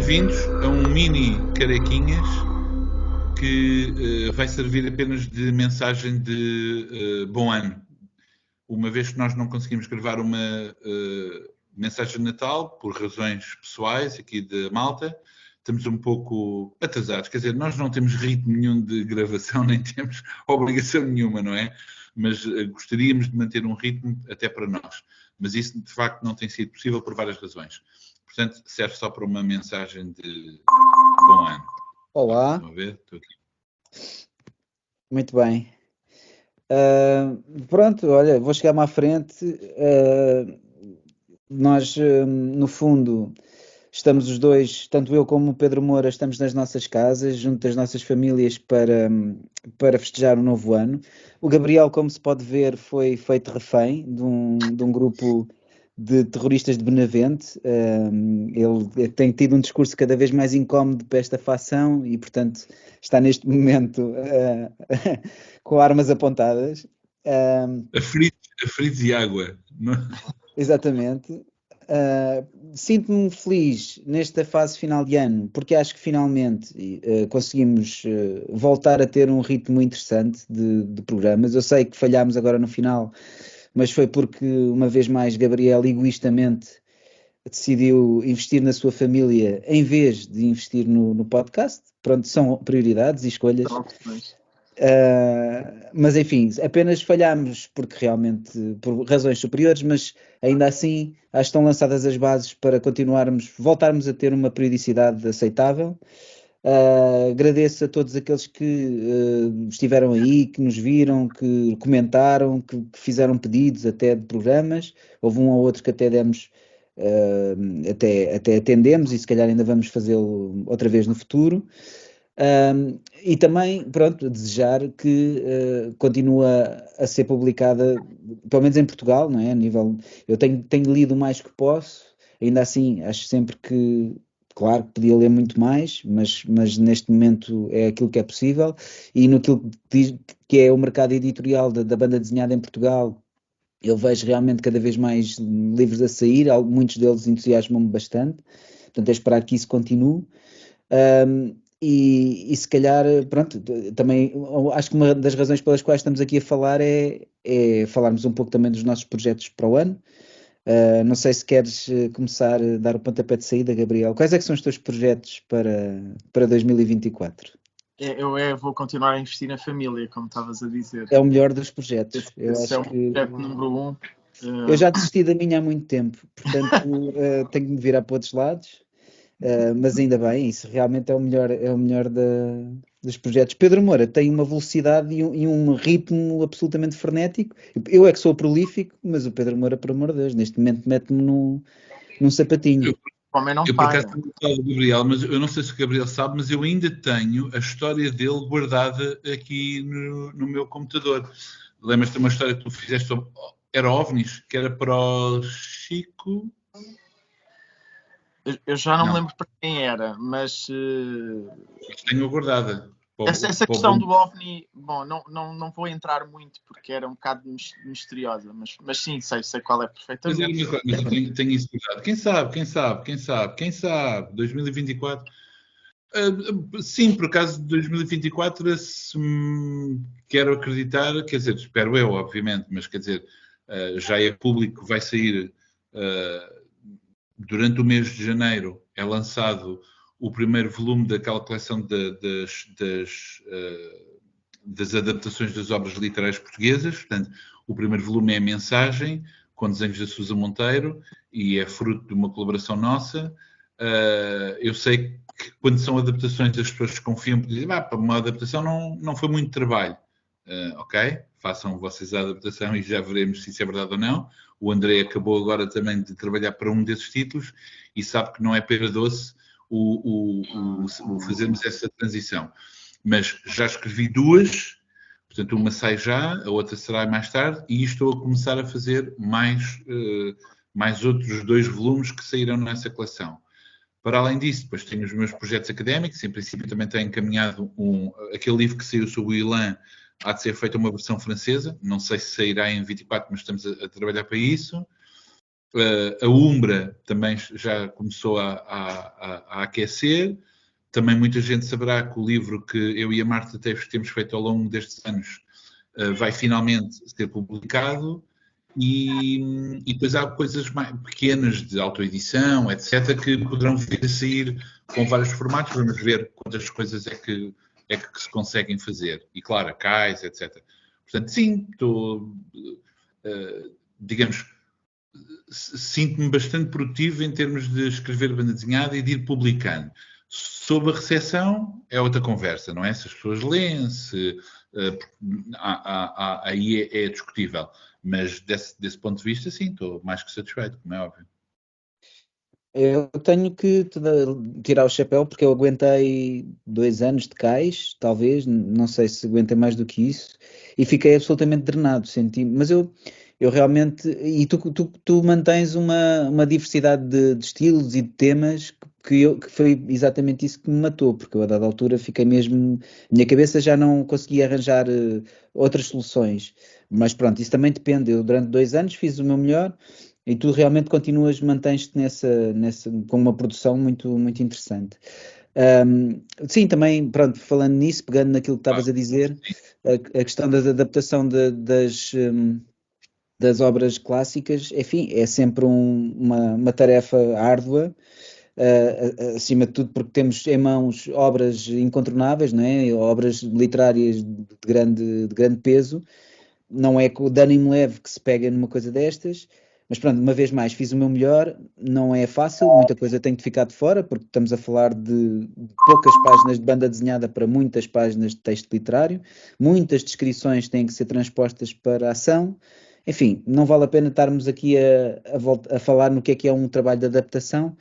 Bem-vindos a um mini Carequinhas que uh, vai servir apenas de mensagem de uh, bom ano. Uma vez que nós não conseguimos gravar uma uh, mensagem de Natal, por razões pessoais aqui da Malta, estamos um pouco atrasados. Quer dizer, nós não temos ritmo nenhum de gravação, nem temos obrigação nenhuma, não é? Mas gostaríamos de manter um ritmo até para nós. Mas isso, de facto, não tem sido possível por várias razões. Portanto, serve só para uma mensagem de bom ano. Olá. Vamos ver? Estou aqui. Muito bem. Uh, pronto, olha, vou chegar-me à frente. Uh, nós, uh, no fundo, estamos os dois, tanto eu como o Pedro Moura, estamos nas nossas casas, junto das nossas famílias, para, para festejar o novo ano. O Gabriel, como se pode ver, foi feito refém de um, de um grupo de terroristas de Benavente. ele tem tido um discurso cada vez mais incómodo para esta facção e, portanto, está neste momento uh, com armas apontadas. Um, aflitos, e água. Não? É? Exatamente. Uh, Sinto-me feliz nesta fase final de ano, porque acho que finalmente uh, conseguimos uh, voltar a ter um ritmo interessante de, de, programas. Eu sei que falhámos agora no final, mas foi porque, uma vez mais, Gabriel egoístamente decidiu investir na sua família em vez de investir no, no podcast. Pronto, são prioridades e escolhas. Uh, mas enfim, apenas falhámos porque realmente, por razões superiores, mas ainda assim acho que estão lançadas as bases para continuarmos, voltarmos a ter uma periodicidade aceitável. Uh, agradeço a todos aqueles que uh, estiveram aí, que nos viram, que comentaram, que, que, fizeram pedidos até de programas. Houve um ou outro que até demos, uh, até, até atendemos e se calhar ainda vamos fazê-lo outra vez no futuro. e também, pronto, desejar que continue a ser publicada, pelo menos em Portugal, não é? A nível, eu tenho, tenho lido o mais que posso, ainda assim, acho sempre que Claro que podia ler muito mais, mas, mas neste momento é aquilo que é possível. E no que diz que é o mercado editorial da, da banda desenhada em Portugal, eu vejo realmente cada vez mais livros a sair, muitos deles entusiasmam-me bastante. Portanto, é esperar que isso continue. Um, e, e, se calhar, pronto, também acho que uma das razões pelas quais estamos aqui a falar é, é falarmos um pouco também dos nossos projetos para o ano. Uh, não sei se queres eh, começar a dar o pontapé de saída, Gabriel. Quais é que são os teus projetos para, para 2024? É, eu é, vou continuar a investir na família, como estavas a dizer. É o melhor dos projetos. Esse, eu esse é o que... projeto número um. Uh... Eu já desisti da minha há muito tempo, portanto uh, tenho que me virar para outros lados. Uh, mas ainda bem, isso realmente é o melhor, é o melhor da, dos projetos. Pedro Moura tem uma velocidade e um, e um, ritmo absolutamente frenético. Eu é que sou prolífico, mas o Pedro Moura, por amor de Deus, neste momento mete-me num, num sapatinho. Eu, homem não eu por acaso do Gabriel, mas eu não sei se o Gabriel sabe, mas eu ainda tenho a história dele guardada aqui no, no meu computador. Lembras-te de uma história que tu fizeste sobre. Era OVNIs, que era para o Chico. Eu já não, não. lembro para quem era, mas. Uh... Tenho guardada. Essa, essa questão do OVNI, bom, não, não, não vou entrar muito porque era um bocado misteriosa, mas, mas sim, sei, sei qual é perfeitamente. Mas, mas eu tenho, tenho isso guardado. Quem sabe, quem sabe, quem sabe, quem sabe, 2024. Uh, sim, por acaso de 2024, se, quero acreditar, quer dizer, espero eu, obviamente, mas quer dizer, uh, já é público, vai sair. Uh, durante o mês de janeiro é lançado o primeiro volume daquela coleção de, das, das, das, adaptações das obras literárias portuguesas. Portanto, o primeiro volume é a Mensagem, com desenhos da Susa Monteiro, e é fruto de uma colaboração nossa. Uh, eu sei que quando são adaptações as pessoas confiam porque dizem, ah, para uma adaptação não, não foi muito trabalho. Uh, ok, façam vocês a adaptação e já veremos se isso é verdade ou não. O André acabou agora também de trabalhar para um desses títulos e sabe que não é pera doce o, o, o, fazermos essa transição. Mas já escrevi duas, portanto, uma sai já, a outra será mais tarde, e estou a começar a fazer mais, uh, mais outros dois volumes que sairão nessa coleção. Para além disso, depois tenho os meus projetos académicos, em princípio também tenho encaminhado um, aquele livro que saiu sobre o Ilan, há de ser feita uma versão francesa, não sei se sairá em 24, mas estamos a, a trabalhar para isso. A Umbra também já começou a, a, a, aquecer. Também muita gente saberá que o livro que eu e a Marta Teves temos feito ao longo destes anos vai finalmente ser publicado. E, e, depois há coisas mais pequenas de autoedição, etc., que poderão vir a sair com vários formatos. Vamos ver quantas coisas é que, é que se conseguem fazer. E claro, a CAIS, etc. Portanto, sim, estou, uh, digamos, sinto-me bastante produtivo em termos de escrever banda desenhada e de ir publicando. Sob a recepção é outra conversa, não é? Se as pessoas leem, se, uh, há, aí é, é discutível. Mas desse, desse ponto de vista, sim, estou mais que satisfeito, como é óbvio. Eu tenho que tirar o chapéu porque eu aguentei dois anos de cais, talvez, não sei se aguentei mais do que isso, e fiquei absolutamente drenado, senti mas eu, eu realmente, e tu, tu, tu mantens uma, uma diversidade de, de estilos e de temas que, eu, que foi exatamente isso que me matou, porque eu a dada altura fiquei mesmo, minha cabeça já não conseguia arranjar uh, outras soluções, mas pronto, isso também depende, eu durante dois anos fiz o meu melhor, e tu realmente continuas, mantens-te nessa, nessa, com uma produção muito, muito interessante. Um, sim, também, pronto, falando nisso, pegando naquilo que estavas a dizer, a, a, questão da adaptação de, das, um, das obras clássicas, enfim, é sempre um, uma, uma, tarefa árdua, uh, acima de tudo porque temos em mãos obras incontornáveis, não é? obras literárias de grande, de grande peso, não é com o ânimo leve que se pega numa coisa destas, mas pronto, uma vez mais, fiz o meu melhor, não é fácil, muita coisa tem de ficar de fora, porque estamos a falar de, poucas páginas de banda desenhada para muitas páginas de texto literário, muitas descrições têm que ser transpostas para a ação. Enfim, não vale a pena estarmos aqui a, a, a falar no que é que é um trabalho de adaptação.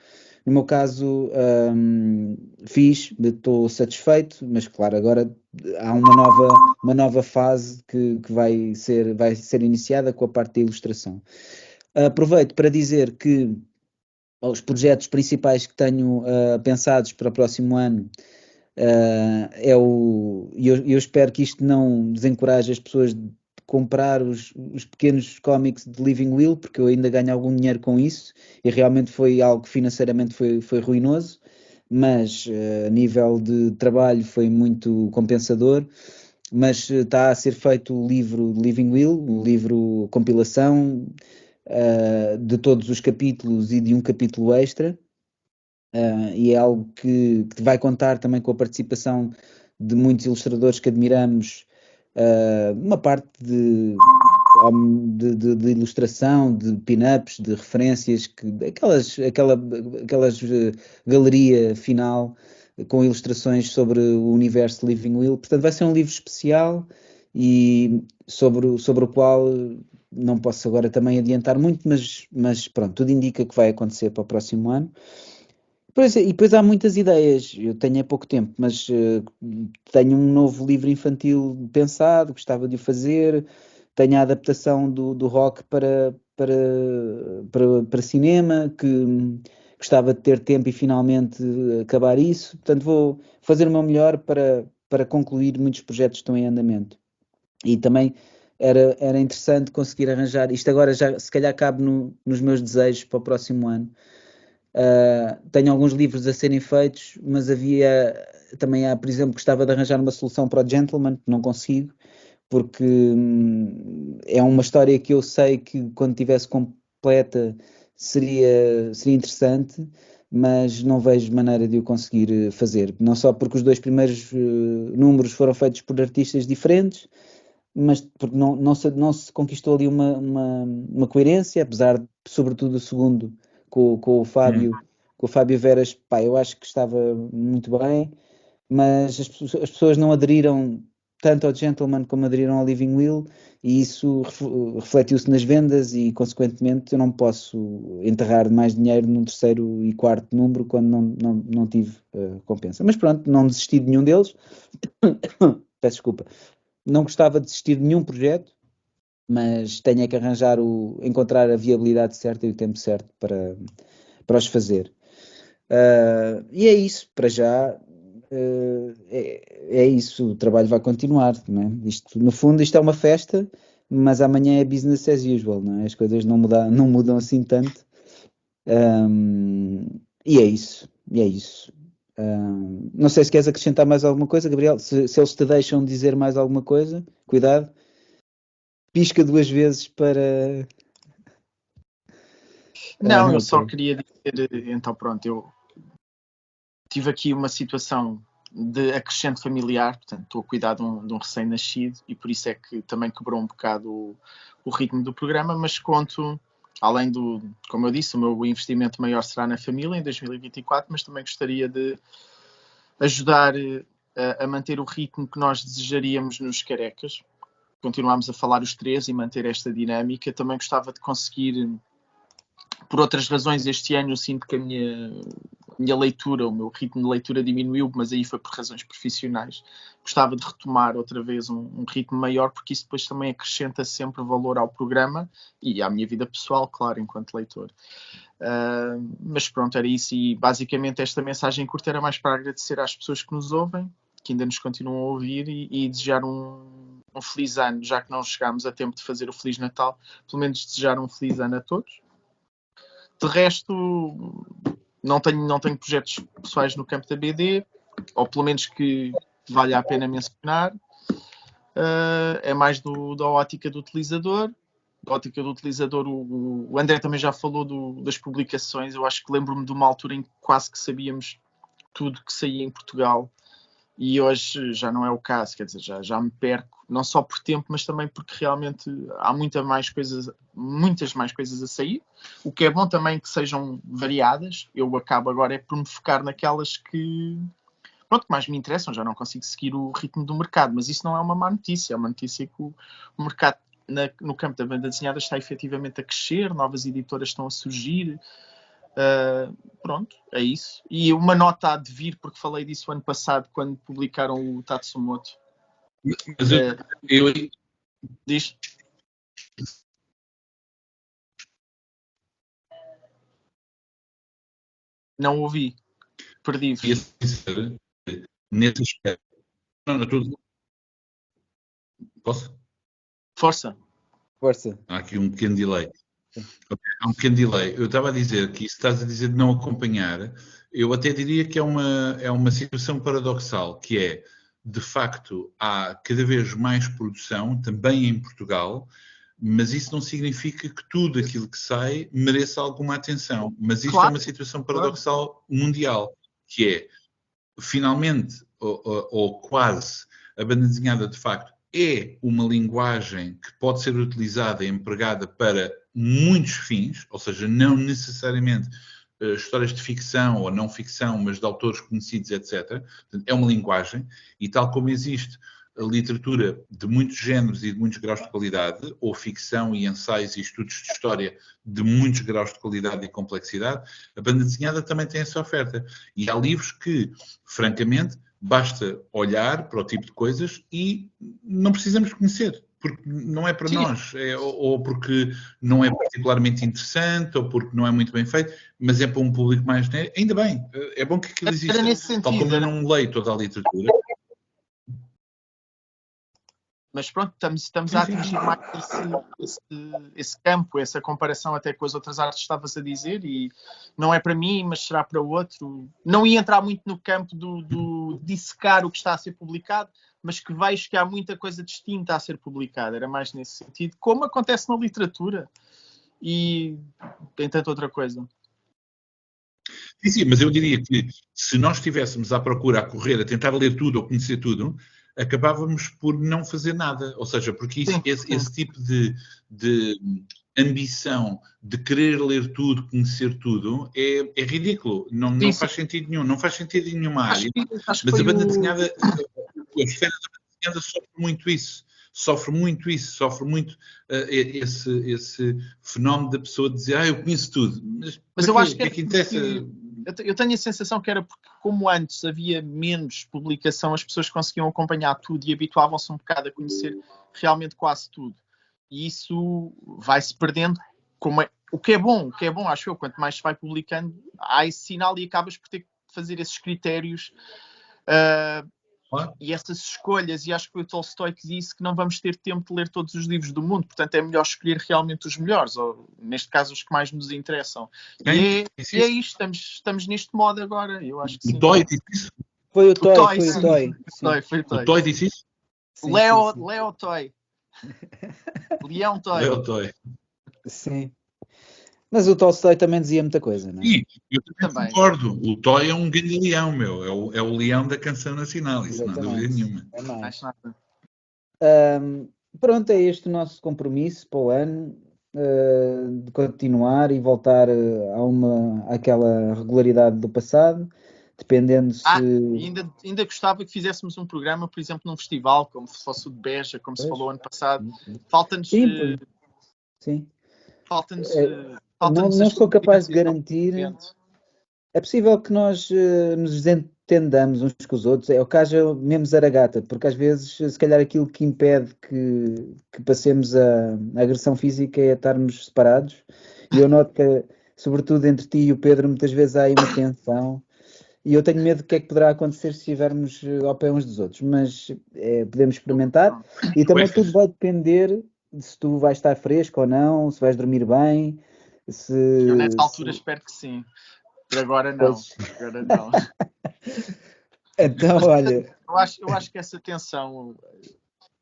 No meu caso, hum, fiz, estou satisfeito, mas claro, agora há uma nova, uma nova fase que, que vai, ser, vai ser iniciada com a parte da ilustração. Aproveito para dizer que os projetos principais que tenho uh, pensados para o próximo ano uh, é o. Eu, eu, espero que isto não desencoraje as pessoas comprar os, os, pequenos cómics de Living Will, porque eu ainda ganho algum dinheiro com isso e realmente foi algo que financeiramente foi, foi ruinoso, mas uh, a nível de trabalho foi muito compensador. Mas está a ser feito o livro Living Will, o livro compilação uh, de todos os capítulos e de um capítulo extra. Uh, e é algo que, que, vai contar também com a participação de muitos ilustradores que admiramos, uh, uma parte de, de, de, de ilustração, de pin-ups, de referências, que, aquelas, aquela, aquelas galeria final com ilustrações sobre o universo Living Will. Portanto, vai ser um livro especial e sobre, sobre o qual não posso agora também adiantar muito, mas, mas pronto, tudo indica que vai acontecer para o próximo ano. Pois, e depois há muitas ideias, eu tenho há pouco tempo, mas uh, tenho um novo livro infantil pensado, gostava de o fazer, tenho a adaptação do, do rock para, para, para, para cinema, que gostava de ter tempo e finalmente acabar isso, portanto vou fazer o meu melhor para, para concluir muitos projetos que estão em andamento. E também era, era interessante conseguir arranjar. Isto agora já se calhar cabe no, nos meus desejos para o próximo ano. Uh, tenho alguns livros a serem feitos, mas havia também há, por exemplo, gostava de arranjar uma solução para o Gentleman, que não consigo, porque hum, é uma história que eu sei que quando tivesse completa seria, seria interessante, mas não vejo maneira de o conseguir eh, fazer. Não só porque os dois primeiros uh, números foram feitos por artistas diferentes, mas porque não, não, se, não se conquistou ali uma, uma, uma coerência, apesar de, sobretudo, o segundo com, com o Fábio, hum. com o Fábio Veras, pá, eu acho que estava muito bem, mas as, as pessoas não aderiram tanto ao Gentleman como aderiram ao Living Will e isso refletiu-se nas vendas e consequentemente eu não posso enterrar mais dinheiro num terceiro e quarto número quando não, não, não tive uh, compensa. Mas pronto, não desisti de nenhum deles. Peço desculpa não gostava de desistir de nenhum projeto, mas tenho é que arranjar o, encontrar a viabilidade certa e o tempo certo para, para os fazer. Uh, e é isso, para já uh, é, é, isso, o trabalho vai continuar. É? Isto, no fundo, isto é uma festa, mas amanhã é business as usual, não é? As coisas não, muda, não mudam assim tanto. Um, e é isso, e é isso. Um, não sei se queres acrescentar mais alguma coisa, Gabriel. Se, se, eles te deixam dizer mais alguma coisa, cuidado. Pisca duas vezes para. Não, eu só queria dizer, então pronto, eu tive aqui uma situação de acrescente familiar, portanto, estou a cuidar de um, um recém-nascido e por isso é que também quebrou um bocado o, o, ritmo do programa, mas conto, além do, como eu disse, o meu investimento maior será na família em 2024, mas também gostaria de ajudar a, eh, a manter o ritmo que nós desejaríamos nos carecas. Continuamos a falar os três e manter esta dinâmica. Também gostava de conseguir por outras razões, este ano eu sinto que a minha, minha leitura, o meu ritmo de leitura diminuiu, mas aí foi por razões profissionais. Gostava de retomar outra vez um, um ritmo maior, porque isso depois também acrescenta sempre valor ao programa e à minha vida pessoal, claro, enquanto leitor. Uh, mas pronto, era isso. E basicamente esta mensagem curta era mais para agradecer às pessoas que nos ouvem, que ainda nos continuam a ouvir e, e desejar um, um feliz ano, já que não chegámos a tempo de fazer o Feliz Natal, pelo menos desejar um feliz ano a todos de resto, não tenho, não tenho projetos pessoais no campo da BD, ou pelo menos que valha a pena mencionar. Uh, é mais do, da ótica do utilizador. Da ótica do utilizador, o, o André também já falou do, das publicações. Eu acho que lembro-me de uma altura em que quase que sabíamos tudo que saía em Portugal e hoje já não é o caso, quer dizer, já, já me perco, não só por tempo, mas também porque realmente há muita mais coisas, muitas mais coisas a sair, o que é bom também que sejam variadas, eu acabo agora é por me focar naquelas que, pronto, que mais me interessam, já não consigo seguir o ritmo do mercado, mas isso não é uma má notícia, é uma notícia que o, o mercado na, no campo da banda desenhada está efetivamente a crescer, novas editoras estão a surgir, Uh, pronto, é isso. E uma nota há de vir, porque falei disso ano passado, quando publicaram o Tatsumoto. Mas eu, uh, eu... Diz. Não ouvi. Perdi-vos. Nesse aspecto. Não, não, tudo. Posso? Força. Força. Há aqui um pequeno delay. Há um pequeno delay. Eu estava a dizer que isso estás a dizer de não acompanhar, eu até diria que é uma, é uma situação paradoxal, que é, de facto, há cada vez mais produção, também em Portugal, mas isso não significa que tudo aquilo que sai mereça alguma atenção. Mas isto claro. é uma situação paradoxal mundial, que é, finalmente, ou, ou, ou quase, a banda desenhada, de facto, é uma linguagem que pode ser utilizada e empregada para muitos fins, ou seja, não necessariamente uh, histórias de ficção ou não ficção, mas de autores conhecidos, etc. Portanto, é uma linguagem, e tal como existe a literatura de muitos géneros e de muitos graus de qualidade, ou ficção e ensaios e estudos de história de muitos graus de qualidade e complexidade, a banda desenhada também tem essa oferta. E há livros que, francamente, basta olhar para o tipo de coisas e não precisamos conhecer porque não é para Sim. nós, é, ou, ou, porque não é particularmente interessante, ou porque não é muito bem feito, mas é para um público mais. Ainda bem, é bom que aquilo exista. Nesse sentido, tal como eu não leio toda a literatura. Mas pronto, estamos, estamos a atingir mais esse, esse, esse, campo, essa comparação até com as outras artes que estavas a dizer, e não é para mim, mas será para outro. Não ia entrar muito no campo do, do dissecar o que está a ser publicado, mas que vejo que há muita coisa distinta a ser publicada. Era mais nesse sentido, como acontece na literatura e tem tanta outra coisa. Sim, sim, mas eu diria que se nós estivéssemos à procura, a correr, a tentar ler tudo ou conhecer tudo, acabávamos por não fazer nada. Ou seja, porque isso, esse, esse, tipo de, de, ambição de querer ler tudo, conhecer tudo, é, é ridículo. Não, não faz sentido nenhum. Não faz sentido em nenhuma área. Acho, mas a banda o... desenhada a esfera da desenhada sofre muito isso. Sofre muito isso, sofre muito uh, esse, esse fenómeno da pessoa dizer, ah, eu conheço tudo. Mas, Mas eu acho que, é que interessa. Eu tenho a sensação que era porque, como antes havia menos publicação, as pessoas conseguiam acompanhar tudo e habituavam-se um bocado a conhecer realmente quase tudo. E isso vai-se perdendo, como é, o que é bom, o que é bom, acho eu, quanto mais se vai publicando, há esse sinal e acabas por ter que fazer esses critérios uh, Claro. E essas escolhas, e acho que foi o Tolstói que disse que não vamos ter tempo de ler todos os livros do mundo, portanto é melhor escolher realmente os melhores, ou neste caso os que mais nos interessam. E é, e é isso? isto, estamos, estamos neste modo agora, eu acho que sim. O Toy disse isso? Foi o Toy, Toy, foi sim. o Toy. Sim, Toy, foi o O Toy. Toy disse isso? Leo, sim, Leo Toy. Leão Toy. É o Toy. Sim. Mas o Tolstói também dizia muita coisa, não é? E eu também, Também. concordo. O Toy é um grande leão, meu. É o, é o leão da canção nacional, isso não há dúvida nenhuma. É mais. Ahm, pronto, é este o nosso compromisso para o ano, ah, de continuar e voltar ah, a uma, àquela regularidade do passado, dependendo se. Ah, ainda, ainda gostava que fizéssemos um programa, por exemplo, num festival, como se fosse o de Beja, como se falou ano passado. Falta-nos. Sim, pois. Sim. Falta-nos. É, eh, Não, não sou capaz de garantir. É possível que nós eh, nos desentendamos uns com os outros, é o que haja mesmo zaragata, porque às vezes, se calhar, aquilo que impede que, que passemos a, a agressão física é estarmos separados. E eu noto que, sobretudo entre ti e o Pedro, muitas vezes há aí uma tensão. E eu tenho medo do que é que poderá acontecer se estivermos eh, ao pé uns dos outros, mas eh, podemos experimentar. E também tudo vai depender de se tu vais estar fresco ou não, se vais dormir bem, se. Eu, nessa altura, se- espero que sim. Por agora, não. Pois. Por agora, não. Então, olha, Eu acho, eu acho que essa tensão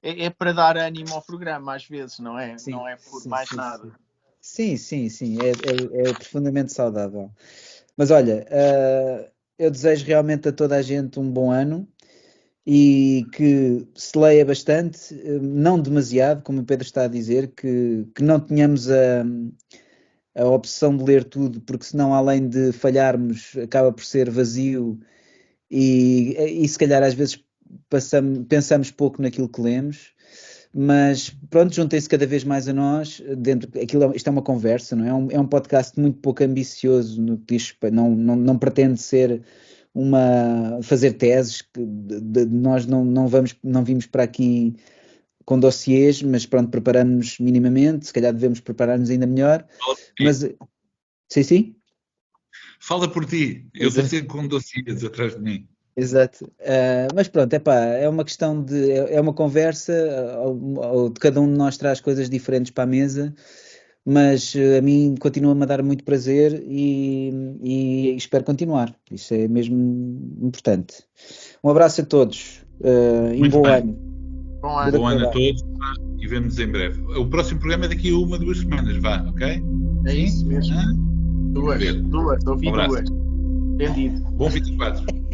é, é para dar ânimo ao programa, às vezes, não é? Sim, não é por sim, mais sim, nada. sim, sim, sim, é, é- é profundamente saudável. Mas olha, ah, eu desejo realmente a toda a gente um bom ano e que se leia bastante, eh, não demasiado, como o Pedro está a dizer, que, que não tenhamos a, a opção de ler tudo, porque senão, além de falharmos, acaba por ser vazio e, e se calhar às vezes passamos, pensamos pouco naquilo que lemos. Mas pronto, juntem-se cada vez mais a nós. Dentro, aquilo, é- isto é uma conversa, não é? É um, é um podcast muito pouco ambicioso no que diz, não, não, não pretende ser uma fazer teses. que de- de- nós não, não vamos, não vimos para aqui com dossiês, mas pronto, preparamos minimamente. Se calhar devemos preparar-nos ainda melhor. Mas sim, sim. Fala por ti. Eu estou sempre com dossiês atrás de mim. Exato. Ah, mas pronto, epá, é uma questão de. É é uma conversa, ah, ou- de cada um de nós traz coisas diferentes para a mesa, mas ah, a mim continua-me a dar muito prazer e, e espero continuar. Isso é mesmo importante. Um abraço a todos ah, e um bom bem. ano. Bom ano. Bom ano a todos e vemos em breve. O próximo programa é daqui a uma, duas semanas, vá, ok? É isso mesmo. Hã? Duas. Duas. Ouvi Um duas. Entendido. Bom 24.